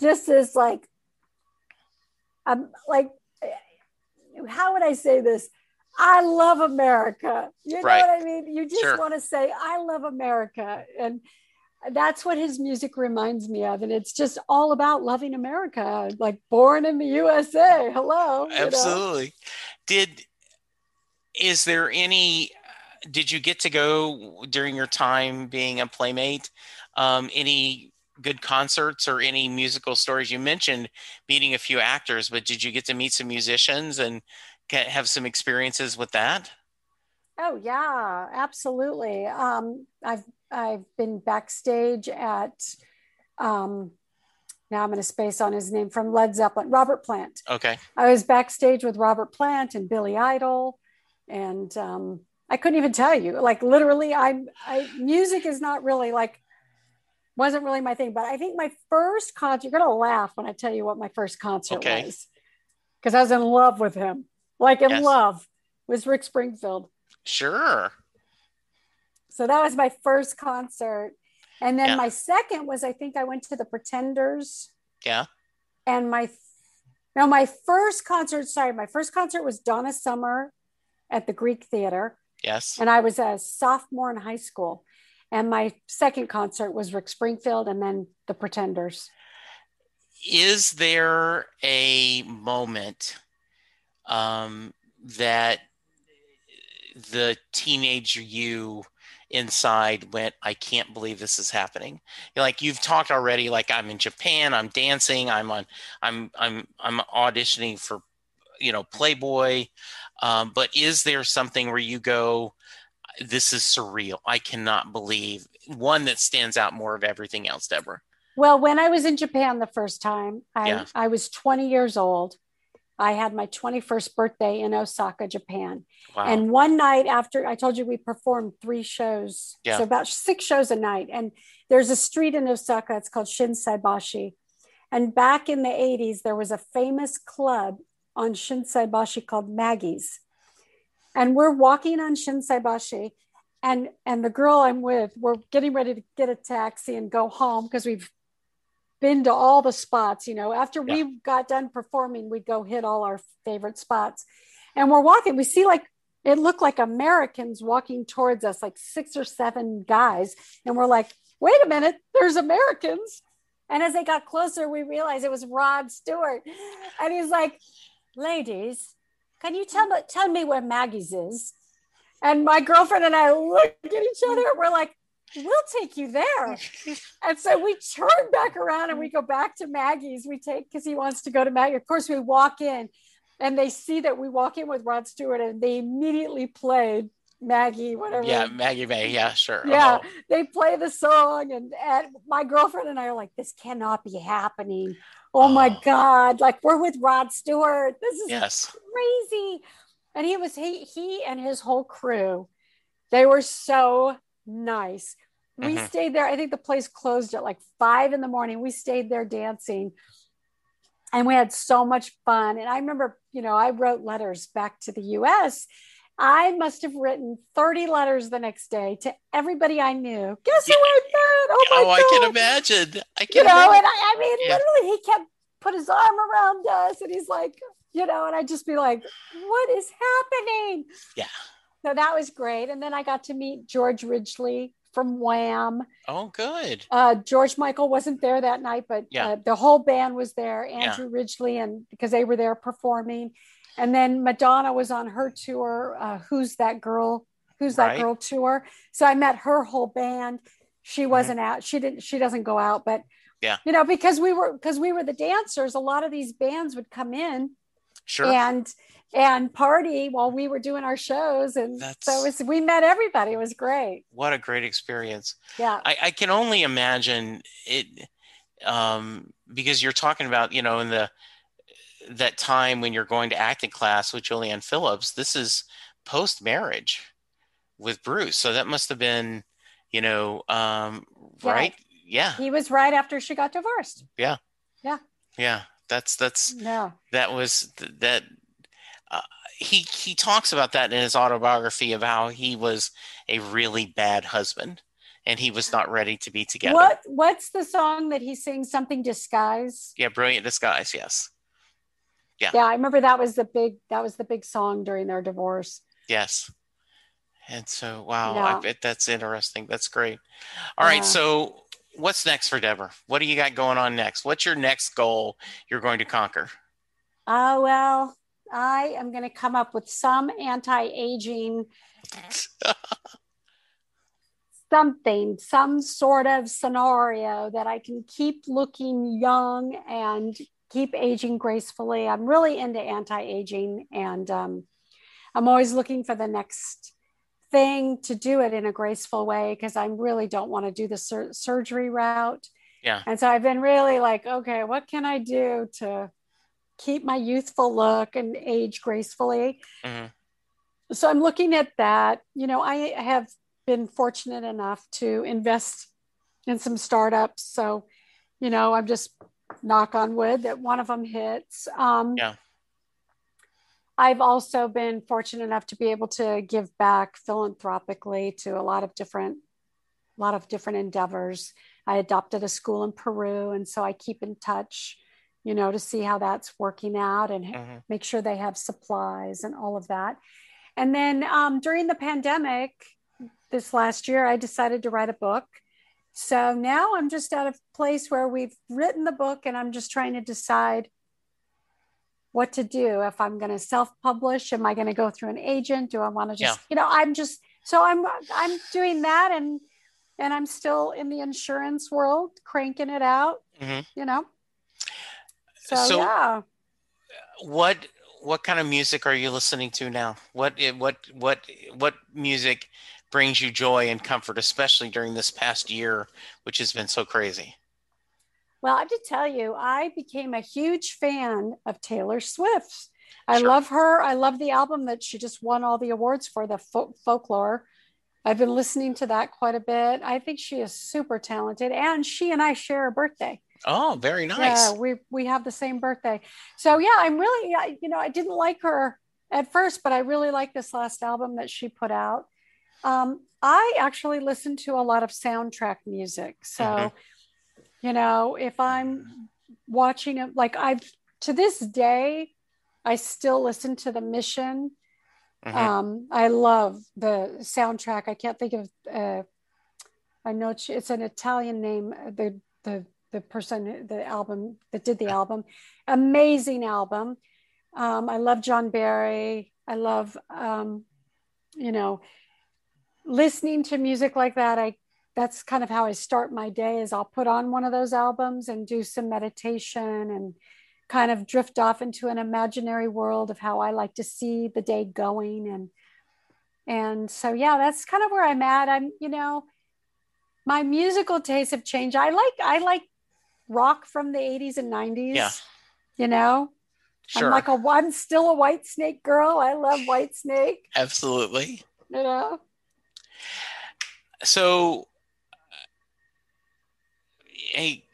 just is like um like how would I say this I love America you know Right. what I mean you just Sure. want to say I love America and that's what his music reminds me of and it's just all about loving america like born in the usa hello you know? Absolutely. Did is there any? Did you get to go during your time being a playmate? Um, any good concerts or any musical stories? You mentioned meeting a few actors, but did you get to meet some musicians and get, have some experiences with that? oh yeah absolutely um, i've i've been backstage at um, now i'm going to space on his name from led zeppelin robert plant Okay. i was backstage with robert plant and billy idol and um, I couldn't even tell you. Like literally, I'm I music is not really like wasn't really my thing. But I think my first concert, you're gonna laugh when I tell you what my first concert Okay. was. Because I was in love with him. Like in Yes. love was Rick Springfield. Sure. So that was my first concert. And then Yeah. my second was I think I went to the Pretenders. Yeah. And my now my first concert, sorry, my first concert was Donna Summer at the Greek Theater. Yes. And I was a sophomore in high school. And my second concert was Rick Springfield and then the Pretenders. Is there a moment um, that the teenager you inside went, I can't believe this is happening? Like you've talked already, like I'm in Japan, I'm dancing, I'm on, I'm, I'm, I'm auditioning for, you know, Playboy. Um, but is there something where you go, this is surreal? I cannot believe one that stands out more of everything else, Deborah. Well, when I was in Japan the first time, I, Yeah. I was 20 years old. I had my 21st birthday in Osaka, Japan. Wow. And one night after I told you we performed three shows, Yeah. so about six shows a night. And there's a street in Osaka, it's called Shinsaibashi. And back in the 80s, there was a famous club on Shinsaibashi called Maggie's. And we're walking on Shinsaibashi, and and the girl I'm with, we're getting ready to get a taxi and go home because we've been to all the spots. You know, after Yeah. we got done performing, we'd go hit all our favorite spots. And we're walking, we see like it looked like Americans walking towards us, like six or seven guys. And we're like, wait a minute, there's Americans. And as they got closer, we realized it was Rod Stewart. And he's like, ladies, can you tell me, tell me where Maggie's is? And my girlfriend and I looked at each other. We're like, we'll take you there. And so we turn back around and we go back to Maggie's. We take because he wants to go to Maggie. Of course, we walk in and they see that we walk in with Rod Stewart and they immediately played Maggie, whatever. Yeah, Maggie May. Yeah, sure. Yeah, Oh, they play the song, and, and my girlfriend and I are like, this cannot be happening. Oh my Oh. God. Like, we're with Rod Stewart. This is yes. crazy. And he was, he, he and his whole crew, they were so nice. We Mhm. stayed there. I think the place closed at like five in the morning. We stayed there dancing and we had so much fun. And I remember, you know, I wrote letters back to the US. I must have written 30 letters the next day to everybody I knew. Guess who I met? Oh my Oh, God. I can imagine. I can You know, imagine. and I, I mean, Yeah. literally, he kept put his arm around us and he's like, you know, and I'd just be like, what is happening? Yeah. So that was great. And then I got to meet George Ridgeley from Wham. Oh, good. Uh, George Michael wasn't there that night, but Yeah. uh, the whole band was there. Andrew Ridgeley, and because they were there performing, and then Madonna was on her tour. Uh, Who's that girl? Who's that Right. girl tour? So I met her whole band. She Mhm. wasn't out. She didn't. She doesn't go out, but Yeah. you know, because we were because we were the dancers. A lot of these bands would come in Sure. and and party while we were doing our shows, and so That's- it was, we met everybody. It was great. What a great experience. Yeah. I, I can only imagine it um, because you're talking about, you know, in the that time when you're going to acting class with Julianne Phillips. This is post marriage with Bruce, so that must have been, you know, um, Yeah. right? Yeah, He was right after she got divorced. Yeah. Yeah. Yeah. That's that's No. that was th- that uh, he he talks about that in his autobiography of how he was a really bad husband and he was not ready to be together. What What's the song that he sings? Something disguise. Yeah, brilliant disguise. Yes, Yeah, Yeah, I remember that was the big that was the big song during their divorce. yes. And so, wow, Yeah. I bet that's interesting. That's great. All right, Yeah. so what's next for Deborah? What do you got going on next? What's your next goal you're going to conquer? Oh well, I am going to come up with some anti-aging something, some sort of scenario that I can keep looking young and keep aging gracefully. I'm really into anti-aging, and um, I'm always looking for the next thing to do it in a graceful way because I really don't want to do the sur- surgery route. Yeah. And so I've been really like, okay, what can I do to keep my youthful look and age gracefully? Mhm. so I'm looking at that. You know, I have been fortunate enough to invest in some startups. So, you know, I'm just knock on wood that one of them hits. Um, Yeah. I've also been fortunate enough to be able to give back philanthropically to a lot of different, a lot of different endeavors. I adopted a school in Peru, and so I keep in touch, you know, to see how that's working out and Mhm. make sure they have supplies and all of that. And then um, during the pandemic, this last year, I decided to write a book. So now I'm just at a place where we've written the book, and I'm just trying to decide what to do if i'm going to self-publish am i going to go through an agent do i want to just Yeah. you know i'm just so i'm i'm doing that and and i'm still in the insurance world cranking it out Mhm. you know so, So- yeah What what kind of music are you listening to now? What what what what music brings you joy and comfort, especially during this past year, which has been so crazy? Well i have to tell you i became a huge fan of taylor swift i Sure. love her i love the album that she just won all the awards for the fo- folklore i've been listening to that quite a bit i think she is super talented and she and i share a birthday Oh, very nice. Yeah, we we have the same birthday. So yeah, I'm really I- you know I didn't like her at first, but I really like this last album that she put out. Um, I actually listen to a lot of soundtrack music. So Mhm. You know if I'm watching it, like I've to this day, I still listen to the Mission. Mhm. Um, I love the soundtrack. I can't think of. Uh, I know it's, it's an Italian name. The the the person the album that did the album, amazing album. Um, I love John Barry. I love um, you know listening to music like that. I that's kind of how I start my day. Is I'll put on one of those albums and do some meditation and kind of drift off into an imaginary world of how I like to see the day going and and so yeah that's kind of where I'm at I'm you know my musical tastes have changed I like I like rock from the 80s and 90s Yeah. you know Sure. I'm like a I'm still a Whitesnake girl I love Whitesnake Absolutely. you know So, hey,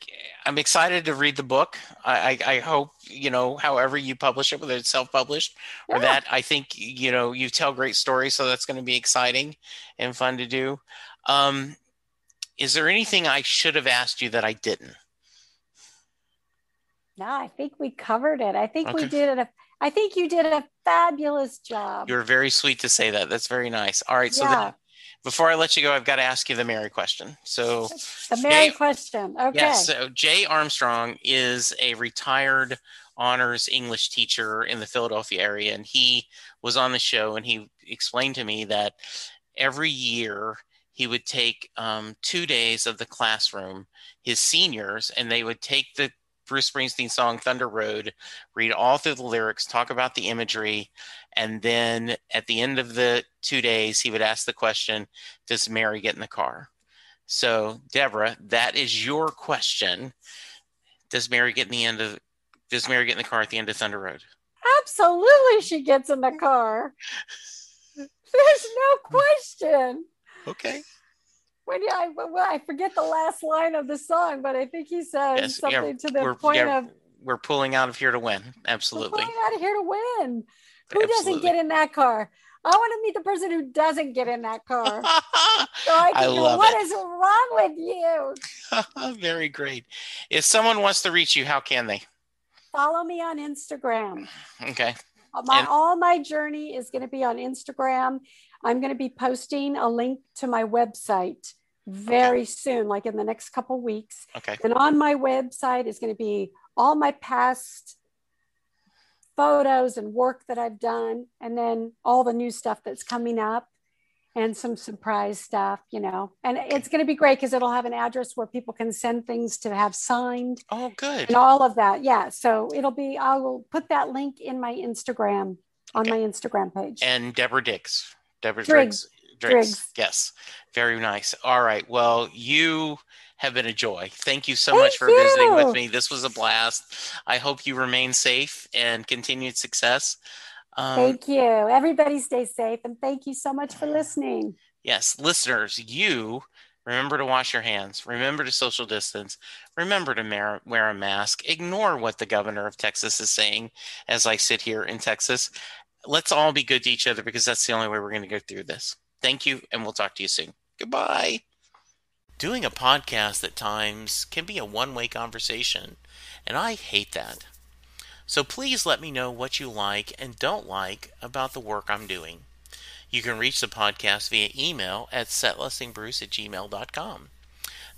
I'm excited to read the book. I, I, I hope you know, however you publish it, whether it's self-published or that. I think you know you tell great stories, so that's going to be exciting and fun to do. Um, is there anything I should have asked you that I didn't? no I think we covered it I think we did it I think you did a fabulous job You're very sweet to say that. That's very nice. All right, so Yeah. then, before I let you go, I've got to ask you the Mary question. So. the Mary Jay- question okay Yes. So Jay Armstrong is a retired honors English teacher in the Philadelphia area, and he was on the show and he explained to me that every year he would take um, two days of the classroom, his seniors, and they would take the Bruce Springsteen song Thunder Road, read all through the lyrics, talk about the imagery, and then at the end of the two days, he would ask the question, Does Mary get in the car? So, Deborah, that is your question. Does Mary get in the end of does Mary get in the car at the end of Thunder Road? Absolutely, she gets in the car. There's no question. Okay. When you, I, well, I forget the last line of the song, but I think he says Yes, yeah, something to the point yeah, of We're pulling out of here to win. "We're Absolutely. going out of here to win. Who doesn't get in that car? I want to meet the person who doesn't get in that car. So I I can go, love what it. is wrong with you? Very great. If someone wants to reach you, how can they? Follow me on Instagram. Okay. My And- all my journey is going to be on Instagram. I'm going to be posting a link to my website very soon, like in the next couple weeks. Okay. And on my website is going to be all my past photos and work that I've done, and then all the new stuff that's coming up and some surprise stuff, you know. And it's going to be great because it'll have an address where people can send things to have signed Oh, good. and all of that. Yeah. So it'll be, I will put that link in my Instagram on Okay. my Instagram page. And Deborah Diggs. Deborah Driggs. Driggs. Driggs. Yes. Very nice. All right. Well, you have been a joy. Thank you so Thank much for visiting with me. This was a blast. I hope you remain safe and continued success. Um, thank you. Everybody stay safe and thank you so much for listening. Yes, listeners, you remember to wash your hands, remember to social distance, remember to wear a mask, ignore what the governor of Texas is saying as I sit here in Texas. Let's all be good to each other because that's the only way we're going to go through this. Thank you, and we'll talk to you soon. Goodbye. Doing a podcast at times can be a one way conversation, and I hate that. So please let me know what you like and don't like about the work I'm doing. You can reach the podcast via email at setlistingbruce at gmail.com.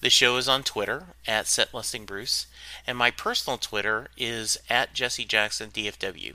The show is on Twitter at setlistingbruce, and my personal Twitter is at jessejacksondfw. DFW.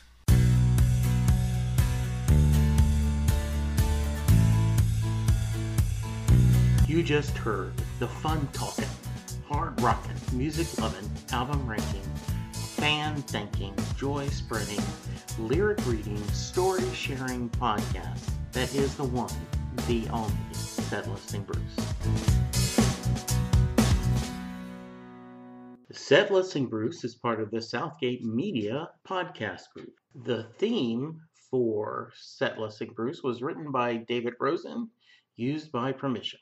You just heard the fun talking hard rocking, music loving, album ranking, fan thinking, joy spreading, lyric reading, story sharing podcast that is the one, the only Set Listing Bruce. Set Listing Bruce is part of the Southgate Media podcast group. The theme for Set Listing Bruce was written by David Rosen, used by permission.